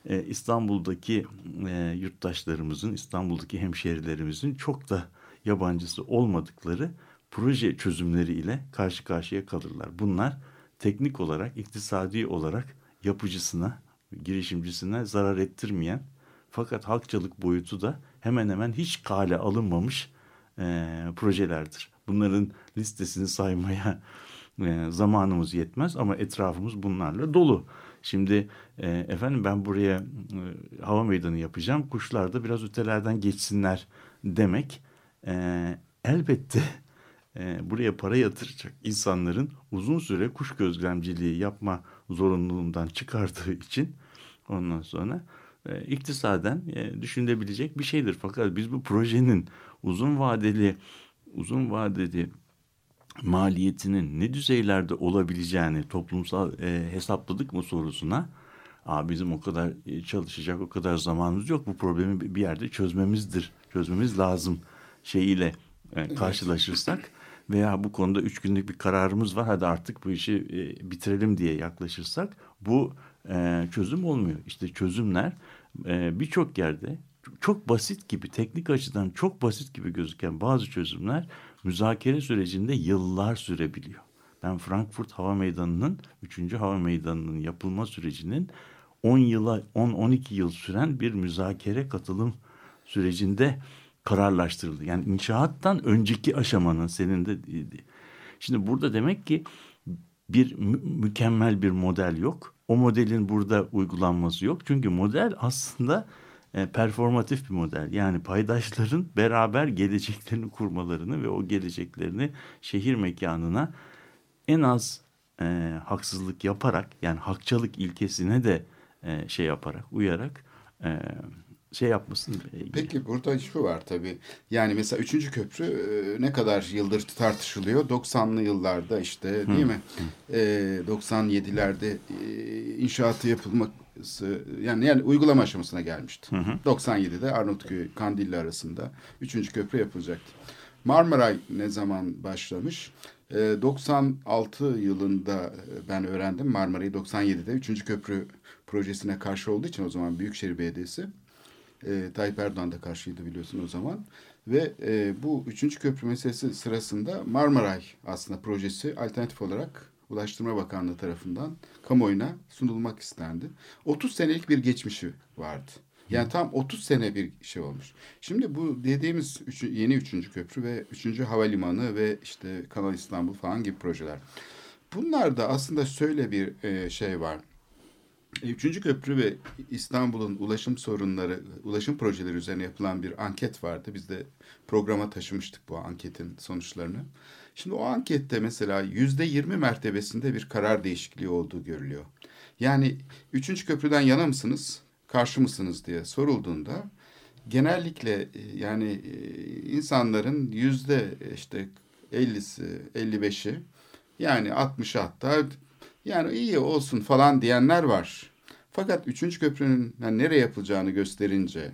e, İstanbul'daki e, yurttaşlarımızın, İstanbul'daki hemşerilerimizin çok da yabancısı olmadıkları proje çözümleriyle karşı karşıya kalırlar. Bunlar teknik olarak, iktisadi olarak yapıcısına, girişimcisine zarar ettirmeyen fakat halkçılık boyutu da hemen hemen hiç kale alınmamış e, projelerdir. Bunların listesini saymaya e, zamanımız yetmez ama etrafımız bunlarla dolu. Şimdi e, efendim ben buraya e, hava meydanı yapacağım. Kuşlar da biraz ötelerden geçsinler demek e, elbette e, buraya para yatıracak insanların uzun süre kuş gözlemciliği yapma zorunluluğundan çıkardığı için ondan sonra e, iktisaden e, düşünülebilecek bir şeydir. Fakat biz bu projenin uzun vadeli uzun vadeli maliyetinin ne düzeylerde olabileceğini toplumsal e, hesapladık mı sorusuna Aa, bizim o kadar e, çalışacak o kadar zamanımız yok. Bu problemi bir yerde çözmemizdir çözmemiz lazım. şeyiyle e, karşılaşırsak veya bu konuda üç günlük bir kararımız var hadi artık bu işi e, bitirelim diye yaklaşırsak bu e, çözüm olmuyor. İşte çözümler e, birçok yerde çok basit gibi teknik açıdan çok basit gibi gözüken bazı çözümler müzakere sürecinde yıllar sürebiliyor. Ben Frankfurt Hava Meydanı'nın 3. Hava Meydanı'nın yapılma sürecinin 10 yıla 10-12 yıl süren bir müzakere katılım sürecinde kararlaştırıldı. Yani inşaattan önceki aşamanın senin de şimdi burada demek ki bir mü- mükemmel bir model yok. O modelin burada uygulanması yok. Çünkü model aslında e, performatif bir model. Yani paydaşların beraber geleceklerini kurmalarını ve o geleceklerini şehir mekanına en az e, haksızlık yaparak yani hakçalık ilkesine de e, şey yaparak uyarak e, şey yapmasın. e, Peki burada şu var tabii. Yani mesela üçüncü köprü e, ne kadar yıldır tartışılıyor? 90'lı yıllarda işte değil mi? E, 97'lerde e, inşaatı yapılması yani, yani uygulama aşamasına gelmişti. 97'de Arnavutköy Kandilli arasında üçüncü köprü yapılacaktı. Marmaray ne zaman başlamış? E, 96 yılında ben öğrendim Marmaray'ı 97'de üçüncü köprü projesine karşı olduğu için o zaman Büyükşehir Belediyesi. E, Tayyip Erdoğan da karşıydı biliyorsun o zaman. Ve e, bu üçüncü köprü meselesi sırasında Marmaray aslında projesi alternatif olarak Ulaştırma Bakanlığı tarafından kamuoyuna sunulmak istendi. 30 senelik bir geçmişi vardı. Yani tam 30 sene bir şey olmuş. Şimdi bu dediğimiz üç, yeni üçüncü köprü ve üçüncü havalimanı ve işte Kanal İstanbul falan gibi projeler. Bunlarda aslında şöyle bir e, şey var. E, Üçüncü köprü ve İstanbul'un ulaşım sorunları, ulaşım projeleri üzerine yapılan bir anket vardı. Biz de programa taşımıştık bu anketin sonuçlarını. Şimdi o ankette mesela yüzde yirmi mertebesinde bir karar değişikliği olduğu görülüyor. Yani üçüncü köprüden yana mısınız, karşı mısınız diye sorulduğunda genellikle e, yani e, insanların yüzde işte 50'si, 55'i yani 60'ı hatta yani iyi olsun falan diyenler var. Fakat üçüncü köprünün yani nereye yapılacağını gösterince,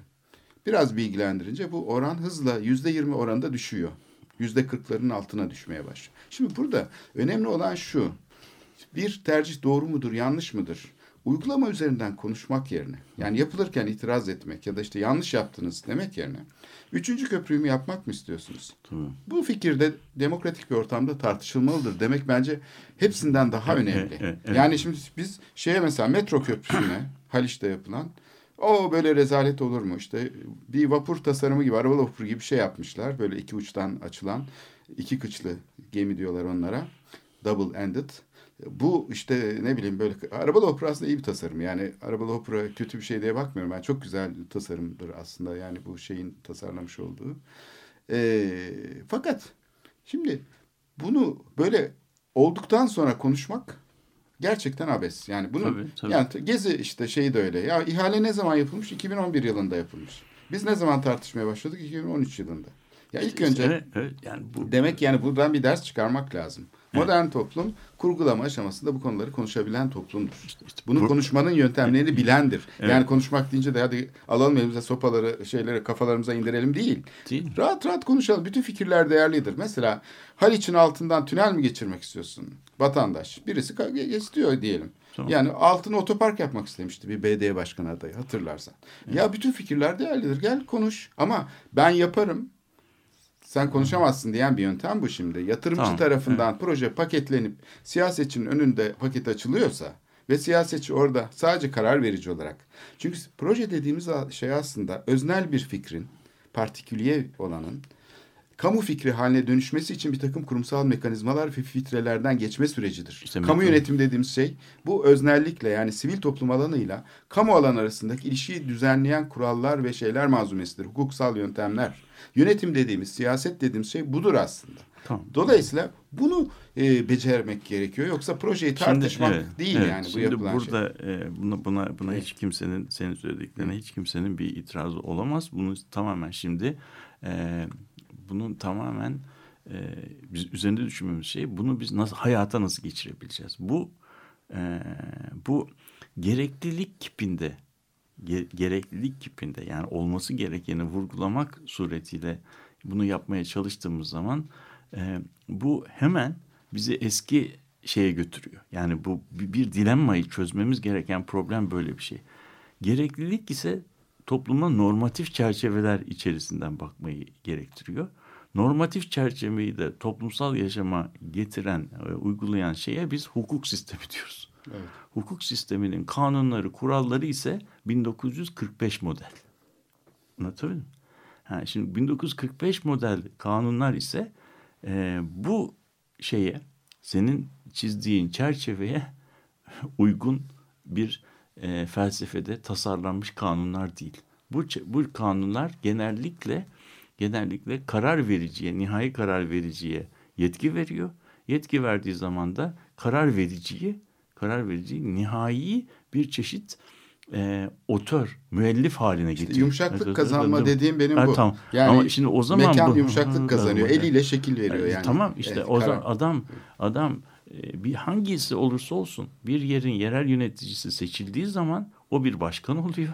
biraz bilgilendirince bu oran hızla yüzde yirmi oranında düşüyor. Yüzde kırkların altına düşmeye başlıyor. Şimdi burada önemli olan şu. Bir tercih doğru mudur, yanlış mıdır? Uygulama üzerinden konuşmak yerine, yani yapılırken itiraz etmek ya da işte yanlış yaptınız demek yerine, üçüncü köprüyü mü yapmak mı istiyorsunuz? Tabii. Bu fikirde demokratik bir ortamda tartışılmalıdır demek bence hepsinden daha önemli. evet, evet. Yani şimdi biz şeye mesela metro köprüsüne [coughs] Haliç'te yapılan o böyle rezalet olur mu işte bir vapur tasarımı gibi araba vapuru gibi bir şey yapmışlar böyle iki uçtan açılan iki kıçlı gemi diyorlar onlara double ended. Bu işte ne bileyim böyle arabalı vapur aslında iyi bir tasarım. Yani arabalı vapura kötü bir şey diye bakmıyorum. Ben çok güzel bir tasarımdır aslında yani bu şeyin tasarlamış olduğu. Ee, fakat şimdi bunu böyle olduktan sonra konuşmak gerçekten abes. Yani bunu Tabii, tabii. yani gezi işte şeyi de öyle. Ya ihale ne zaman yapılmış? 2011 yılında yapılmış. Biz ne zaman tartışmaya başladık? 2013 yılında. Ya ilk önce Evet, evet, yani bu Demek yani buradan bir ders çıkarmak lazım. Modern toplum kurgulama aşamasında bu konuları konuşabilen toplumdur. Bunu bu- konuşmanın yöntemlerini bilendir. Evet. Yani konuşmak deyince de hadi alalım elimize sopaları, şeyleri kafalarımıza indirelim değil. Değil. Rahat rahat konuşalım. Bütün fikirler değerlidir. Mesela Haliç'in altından tünel mi geçirmek istiyorsun? Vatandaş. Birisi istiyor diyelim. Tamam. Yani altına otopark yapmak istemişti bir BD başkanı adayı hatırlarsan. Ya bütün fikirler değerlidir. Gel konuş. Ama ben yaparım. Sen konuşamazsın diyen bir yöntem bu şimdi. Yatırımcı Tamam, tarafından proje paketlenip siyasetçinin önünde paket açılıyorsa ve siyasetçi orada sadece karar verici olarak. Çünkü proje dediğimiz şey aslında öznel bir fikrin, partiküliye olanın kamu fikri haline dönüşmesi için bir takım kurumsal mekanizmalar ve filtrelerden geçme sürecidir. İşte kamu mekan- yönetim dediğimiz şey bu öznellikle yani sivil toplum alanıyla kamu alanı arasındaki ilişkiyi düzenleyen kurallar ve şeyler malzumesidir. Hukuksal yöntemler. Yönetim dediğimiz, siyaset dediğimiz şey budur aslında. Tamam. Dolayısıyla bunu e, becermek gerekiyor. Yoksa projeyi tartışmak evet, değil evet. yani bu Şimdi yapılan şey. burada e, buna buna buna Evet. hiç kimsenin senin söylediklerine hiç kimsenin bir itirazı olamaz. Bunu tamamen şimdi e, bunun tamamen e, biz üzerinde düşünmemiz şey bunu biz nasıl hayata nasıl geçirebileceğiz? Bu e, bu gereklilik kipinde ge- gereklilik kipinde yani olması gerekeni vurgulamak suretiyle bunu yapmaya çalıştığımız zaman e, bu hemen bizi eski şeye götürüyor. Yani bu bir, dilemmayı çözmemiz gereken problem böyle bir şey. Gereklilik ise topluma normatif çerçeveler içerisinden bakmayı gerektiriyor. Normatif çerçeveyi de toplumsal yaşama getiren, uygulayan şeye biz hukuk sistemi diyoruz. Evet. Hukuk sisteminin kanunları, kuralları ise 1945 model. Anlatabildim mi? Ha, şimdi 1945 model kanunlar ise e, bu şeye, senin çizdiğin çerçeveye [laughs] uygun bir e, felsefede tasarlanmış kanunlar değil. Bu bu kanunlar genellikle genellikle karar vericiye, nihai karar vericiye yetki veriyor. Yetki verdiği zaman da karar vericiyi, karar vericiyi nihai bir çeşit e, otör, müellif haline getiriyor. Yumuşaklık Evet, kazanma evet, evet. dediğim benim Ha, bu. tamam. Yani Ama şimdi o zaman mekan bu- yumuşaklık kazanıyor. Evet. Eliyle şekil veriyor E, yani. Tamam işte Evet, o zaman adam adam bir hangisi olursa olsun bir yerin yerel yöneticisi seçildiği zaman o bir başkan oluyor.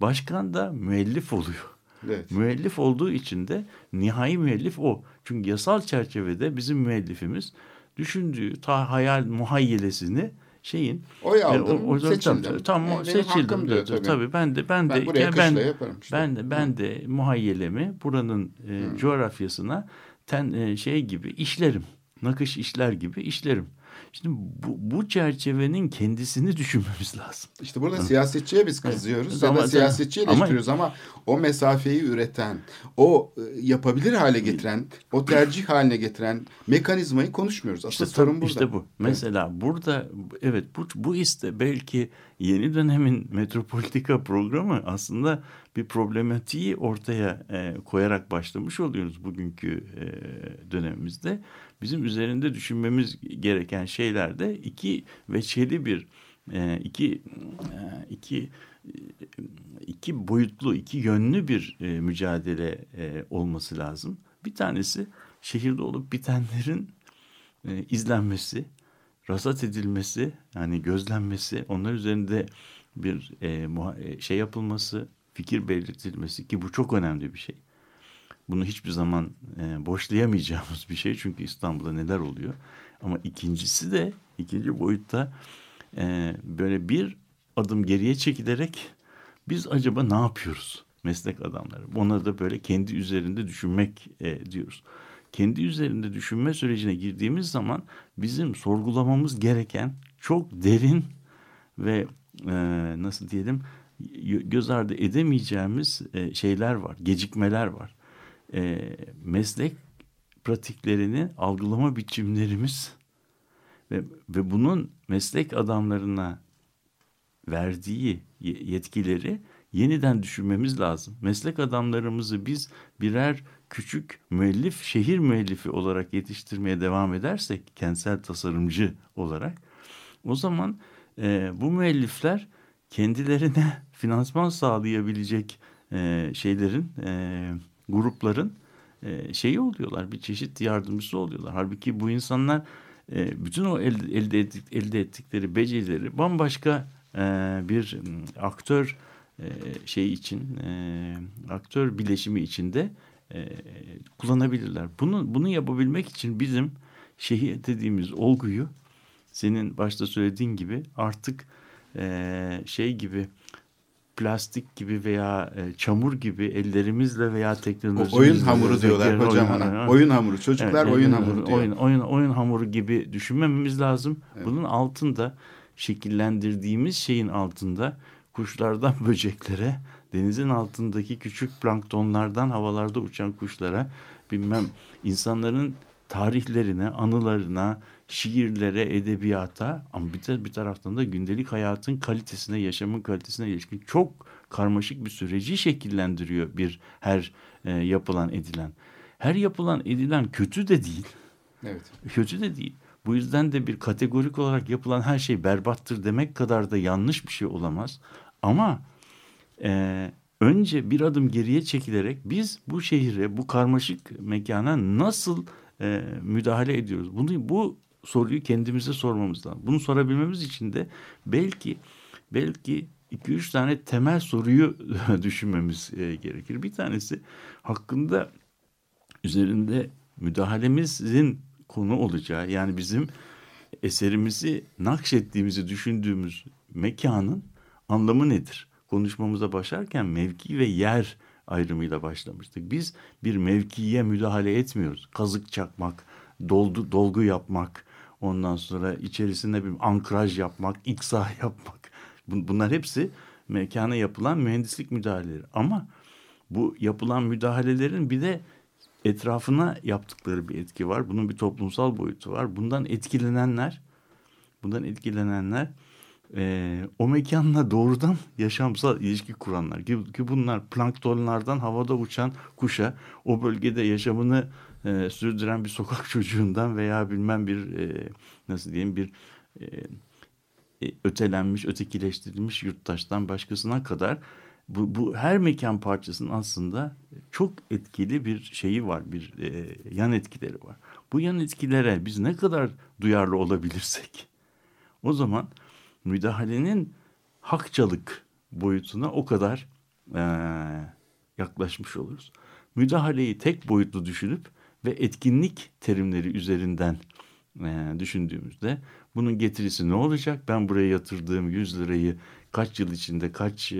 Başkan da müellif oluyor. Evet. Müellif olduğu için de nihai müellif o. Çünkü yasal çerçevede bizim müellifimiz düşündüğü ta hayal muhayyelesini şeyin Oy e, aldım, seçildim. Tam, tam E, o seçildim. diyor tabii. tabii. Ben de ben de Ben ya ben, işte. ben de ben de muhayyelemi buranın e, coğrafyasına ten e, şey gibi işlerim. Nakış işler gibi işlerim. Şimdi bu, bu çerçevenin kendisini düşünmemiz lazım. İşte burada siyasetçiye biz kızıyoruz Evet. ya Ama- da siyasetçiyi ama- eleştiriyoruz ama, o mesafeyi üreten, o e, yapabilir hale getiren, o tercih haline getiren mekanizmayı konuşmuyoruz. Asıl İşte sorun burada. işte bu. Mesela burada evet bu bu iste belki yeni dönemin metropolitika programı aslında bir problematiği ortaya e, koyarak başlamış oluyoruz bugünkü e, dönemimizde. Bizim üzerinde düşünmemiz gereken şeyler de iki veçeli bir e, iki e, iki iki boyutlu, iki yönlü bir e, mücadele e, olması lazım. Bir tanesi şehirde olup bitenlerin e, izlenmesi, rasat edilmesi, yani gözlenmesi, onlar üzerinde bir e, e, şey yapılması, fikir belirtilmesi ki bu çok önemli bir şey. Bunu hiçbir zaman e, boşlayamayacağımız bir şey çünkü İstanbul'da neler oluyor. Ama ikincisi de ikinci boyutta e, böyle bir adım geriye çekilerek biz acaba ne yapıyoruz meslek adamları? Ona da böyle kendi üzerinde düşünmek e, diyoruz. Kendi üzerinde düşünme sürecine girdiğimiz zaman bizim sorgulamamız gereken çok derin ve e, nasıl diyelim göz ardı edemeyeceğimiz e, şeyler var, gecikmeler var. E, meslek pratiklerini algılama biçimlerimiz ve, ve bunun meslek adamlarına verdiği ye- yetkileri yeniden düşünmemiz lazım. Meslek adamlarımızı biz birer küçük müellif, şehir müellifi olarak yetiştirmeye devam edersek, kentsel tasarımcı olarak, o zaman e, bu müellifler kendilerine [laughs] finansman sağlayabilecek e, şeylerin, e, grupların e, şeyi oluyorlar, bir çeşit yardımcısı oluyorlar. Halbuki bu insanlar e, bütün o elde, elde, ettik, elde ettikleri becerileri bambaşka e, bir aktör e, şey için, e, aktör bileşimi içinde e, kullanabilirler. Bunu bunu yapabilmek için bizim şehir dediğimiz olguyu senin başta söylediğin gibi artık e, şey gibi plastik gibi veya e, çamur gibi ellerimizle veya O teknolojimizle oyun hamuru diyorlar hocam oyun- ona. Oyun hamuru. Çocuklar Evet, oyun evet, hamuru diyor. Oyun, oyun, oyun hamuru gibi düşünmememiz lazım. Bunun altında şekillendirdiğimiz şeyin altında kuşlardan [laughs] böceklere, denizin altındaki küçük planktonlardan havalarda uçan kuşlara, bilmem insanların tarihlerine, anılarına, şiirlere, edebiyata ama bir, de, bir taraftan da gündelik hayatın kalitesine, yaşamın kalitesine ilişkin çok karmaşık bir süreci şekillendiriyor bir her e, yapılan edilen. her yapılan edilen kötü de değil. Evet. Kötü de değil. Bu yüzden de bir kategorik olarak yapılan her şey berbattır demek kadar da yanlış bir şey olamaz. Ama e, önce bir adım geriye çekilerek biz bu şehire, bu karmaşık mekana nasıl e, müdahale ediyoruz? Bunu bu soruyu kendimize sormamız lazım. Bunu sorabilmemiz için de belki belki iki üç tane temel soruyu [laughs] düşünmemiz e, gerekir. Bir tanesi hakkında üzerinde müdahalemizin konu olacağı yani bizim eserimizi nakşettiğimizi düşündüğümüz mekanın anlamı nedir? Konuşmamıza başlarken mevki ve yer ayrımıyla başlamıştık. Biz bir mevkiye müdahale etmiyoruz. Kazık çakmak, doldu, dolgu yapmak, ondan sonra içerisinde bir ankraj yapmak, iksa [laughs] yapmak. Bunlar hepsi mekana yapılan mühendislik müdahaleleri. Ama bu yapılan müdahalelerin bir de etrafına yaptıkları bir etki var. Bunun bir toplumsal boyutu var. Bundan etkilenenler, bundan etkilenenler e, o mekanla doğrudan yaşamsal ilişki kuranlar. Ki, ki bunlar planktonlardan havada uçan kuşa, o bölgede yaşamını e, sürdüren bir sokak [laughs] çocuğundan veya bilmem bir e, nasıl diyeyim bir e, e ötelenmiş, ötekileştirilmiş yurttaştan başkasına kadar bu, bu her mekan parçasının aslında çok etkili bir şeyi var, bir e, yan etkileri var. Bu yan etkilere biz ne kadar duyarlı olabilirsek o zaman müdahalenin hakçalık boyutuna o kadar e, yaklaşmış oluruz. Müdahaleyi tek boyutlu düşünüp ve etkinlik terimleri üzerinden e, düşündüğümüzde bunun getirisi ne olacak? Ben buraya yatırdığım 100 lirayı kaç yıl içinde kaç e,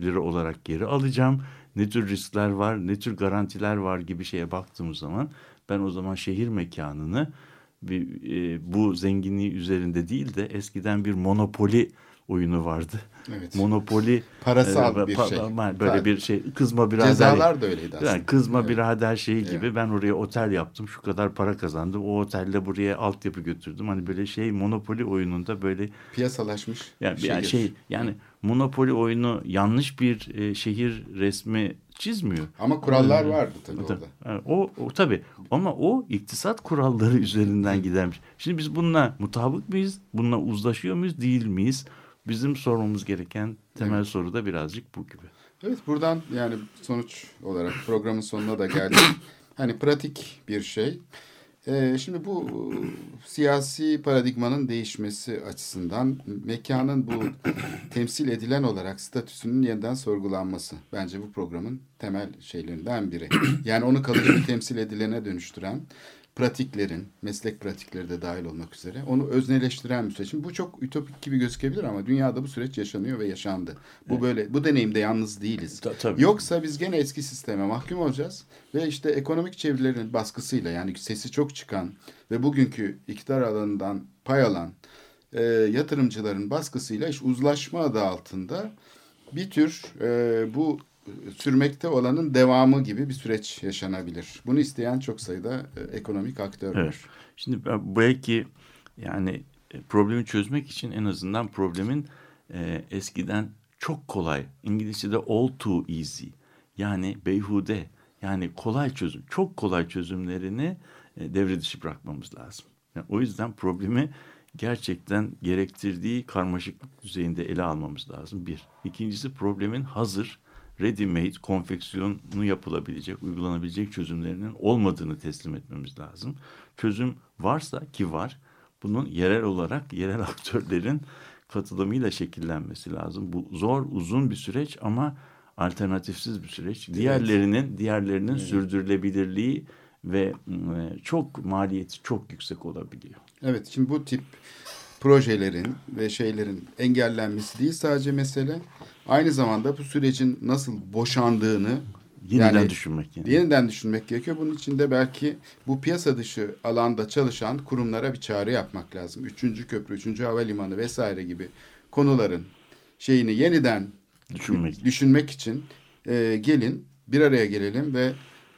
lira olarak geri alacağım? Ne tür riskler var, ne tür garantiler var gibi şeye baktığımız zaman ben o zaman şehir mekanını bir, e, bu zenginliği üzerinde değil de eskiden bir monopoli oyunu vardı. Evet. Monopoli parasal e, bir pa, şey. Böyle Tabii. bir şey kızma birader. Cezalar da öyleydi aslında. Yani kızma evet. birader şeyi gibi evet. ben oraya otel yaptım şu kadar para kazandım. O otelde buraya altyapı götürdüm. Hani böyle şey monopoli oyununda böyle piyasalaşmış. Yani, yani şey yani monopoli oyunu yanlış bir e, şehir resmi çizmiyor. Ama kurallar vardı tabii orada. Yani o, o tabii ama o iktisat kuralları [laughs] üzerinden gidermiş. Şimdi biz bununla mutabık mıyız? Bununla uzlaşıyor muyuz? Değil miyiz? Bizim sormamız gereken temel evet. soru da birazcık bu gibi. Evet buradan yani sonuç olarak programın sonuna da geldik. [coughs] hani pratik bir şey. Ee, şimdi bu siyasi paradigmanın değişmesi açısından mekanın bu temsil edilen olarak statüsünün yeniden sorgulanması bence bu programın temel şeylerinden biri. Yani onu kalıcı bir temsil edilene dönüştüren pratiklerin, meslek pratikleri de dahil olmak üzere onu özneleştiren bir süreç. Bu çok ütopik gibi gözükebilir ama dünyada bu süreç yaşanıyor ve yaşandı. Bu evet. böyle bu deneyimde yalnız değiliz. Ta, tabii. Yoksa biz gene eski sisteme mahkum olacağız ve işte ekonomik çevirilerin baskısıyla yani sesi çok çıkan ve bugünkü iktidar alanından pay alan e, yatırımcıların baskısıyla iş uzlaşma adı altında bir tür e, bu sürmekte olanın devamı gibi bir süreç yaşanabilir. Bunu isteyen çok sayıda e, ekonomik aktör evet. var. Şimdi belki yani e, problemi çözmek için en azından problemin e, eskiden çok kolay, İngilizce'de all too easy yani beyhude yani kolay çözüm, çok kolay çözümlerini e, devre dışı bırakmamız lazım. Yani o yüzden problemi gerçekten gerektirdiği karmaşıklık düzeyinde ele almamız lazım. Bir. İkincisi problemin hazır ready-made konfeksiyonu yapılabilecek, uygulanabilecek çözümlerinin olmadığını teslim etmemiz lazım. Çözüm varsa ki var, bunun yerel olarak yerel [laughs] aktörlerin katılımıyla şekillenmesi lazım. Bu zor, uzun bir süreç ama alternatifsiz bir süreç. Evet. Diğerlerinin diğerlerinin evet. sürdürülebilirliği ve e, çok maliyeti çok yüksek olabiliyor. Evet, şimdi bu tip projelerin ve şeylerin engellenmesi değil sadece mesele. Aynı zamanda bu sürecin nasıl boşandığını yeniden yani, düşünmek yani. Yeniden düşünmek gerekiyor. Bunun için de belki bu piyasa dışı alanda çalışan kurumlara bir çağrı yapmak lazım. Üçüncü köprü, üçüncü havalimanı vesaire gibi konuların şeyini yeniden düşünmek, düşünmek için e, gelin bir araya gelelim ve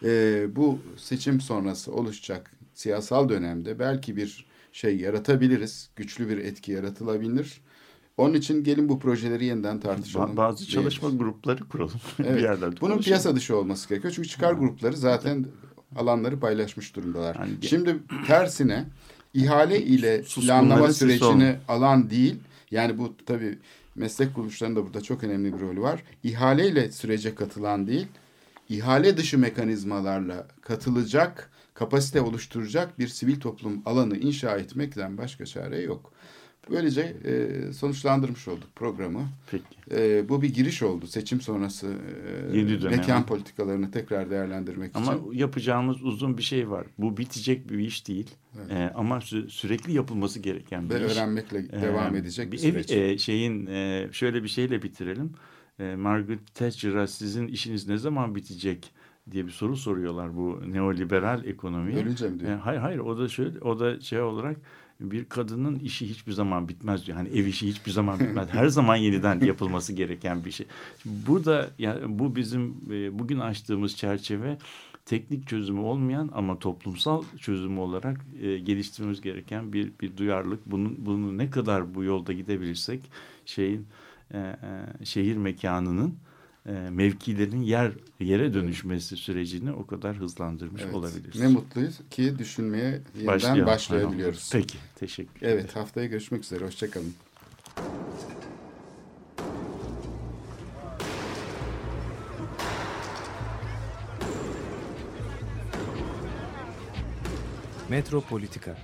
e, bu seçim sonrası oluşacak siyasal dönemde belki bir şey yaratabiliriz. Güçlü bir etki yaratılabilir. Onun için gelin bu projeleri yeniden tartışalım. Bazı çalışma diyelim. grupları kuralım. [laughs] Evet. bir yerden Bunun piyasa dışı olması gerekiyor. Çünkü çıkar grupları zaten alanları paylaşmış durumdalar. Yani- Şimdi tersine ihale ile planlama sürecini alan değil. Yani bu tabii meslek kuruluşlarının da burada çok önemli bir rolü var. İhale ile sürece katılan değil, ihale dışı mekanizmalarla katılacak, kapasite oluşturacak bir sivil toplum alanı inşa etmekten başka çare yok. Böylece e, sonuçlandırmış olduk programı. Peki. E, bu bir giriş oldu seçim sonrası e, Yeni mekan politikalarını tekrar değerlendirmek Ama için. yapacağımız uzun bir şey var. Bu bitecek bir iş değil. Ee, ama sü- sürekli yapılması gereken bir Ve iş. öğrenmekle Ee, devam edecek bir ev- süreç. e, şeyin e, şöyle bir şeyle bitirelim. E, Margaret Thatcher'a sizin işiniz ne zaman bitecek diye bir soru soruyorlar bu neoliberal ekonomiye. Ölünce mi diyor? E, hayır hayır o da şöyle o da şey olarak bir kadının işi hiçbir zaman bitmez diyor. Hani ev işi hiçbir zaman bitmez. Her zaman yeniden yapılması gereken bir şey. Burada yani bu bizim e, bugün açtığımız çerçeve teknik çözümü olmayan ama toplumsal çözümü olarak e, geliştirmemiz gereken bir bir duyarlılık. Bunun bunu ne kadar bu yolda gidebilirsek şeyin e, e, şehir mekanının e, mevkilerin yer yere dönüşmesi sürecini o kadar hızlandırmış Evet. olabiliriz. Ne mutluyuz ki düşünmeye yeniden Başlayalım. başlayabiliyoruz. Peki, teşekkür Evet haftaya görüşmek üzere. Hoşçakalın. Metropolitika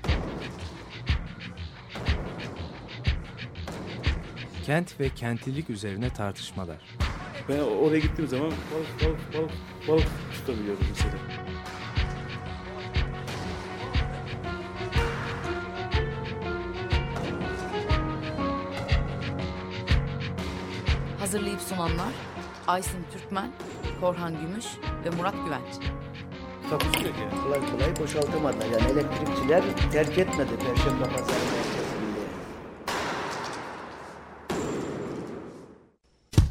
Kent ve kentlilik üzerine tartışmalar. Ben oraya gittiğim zaman balık balık balık balık tutabiliyordum mesela. Hazırlayıp sunanlar Aysin Türkmen, Korhan Gümüş ve Murat Güvenç. Takusuyor yani. Kolay kolay boşaltamadılar. Yani elektrikçiler terk etmedi Perşembe Pazarı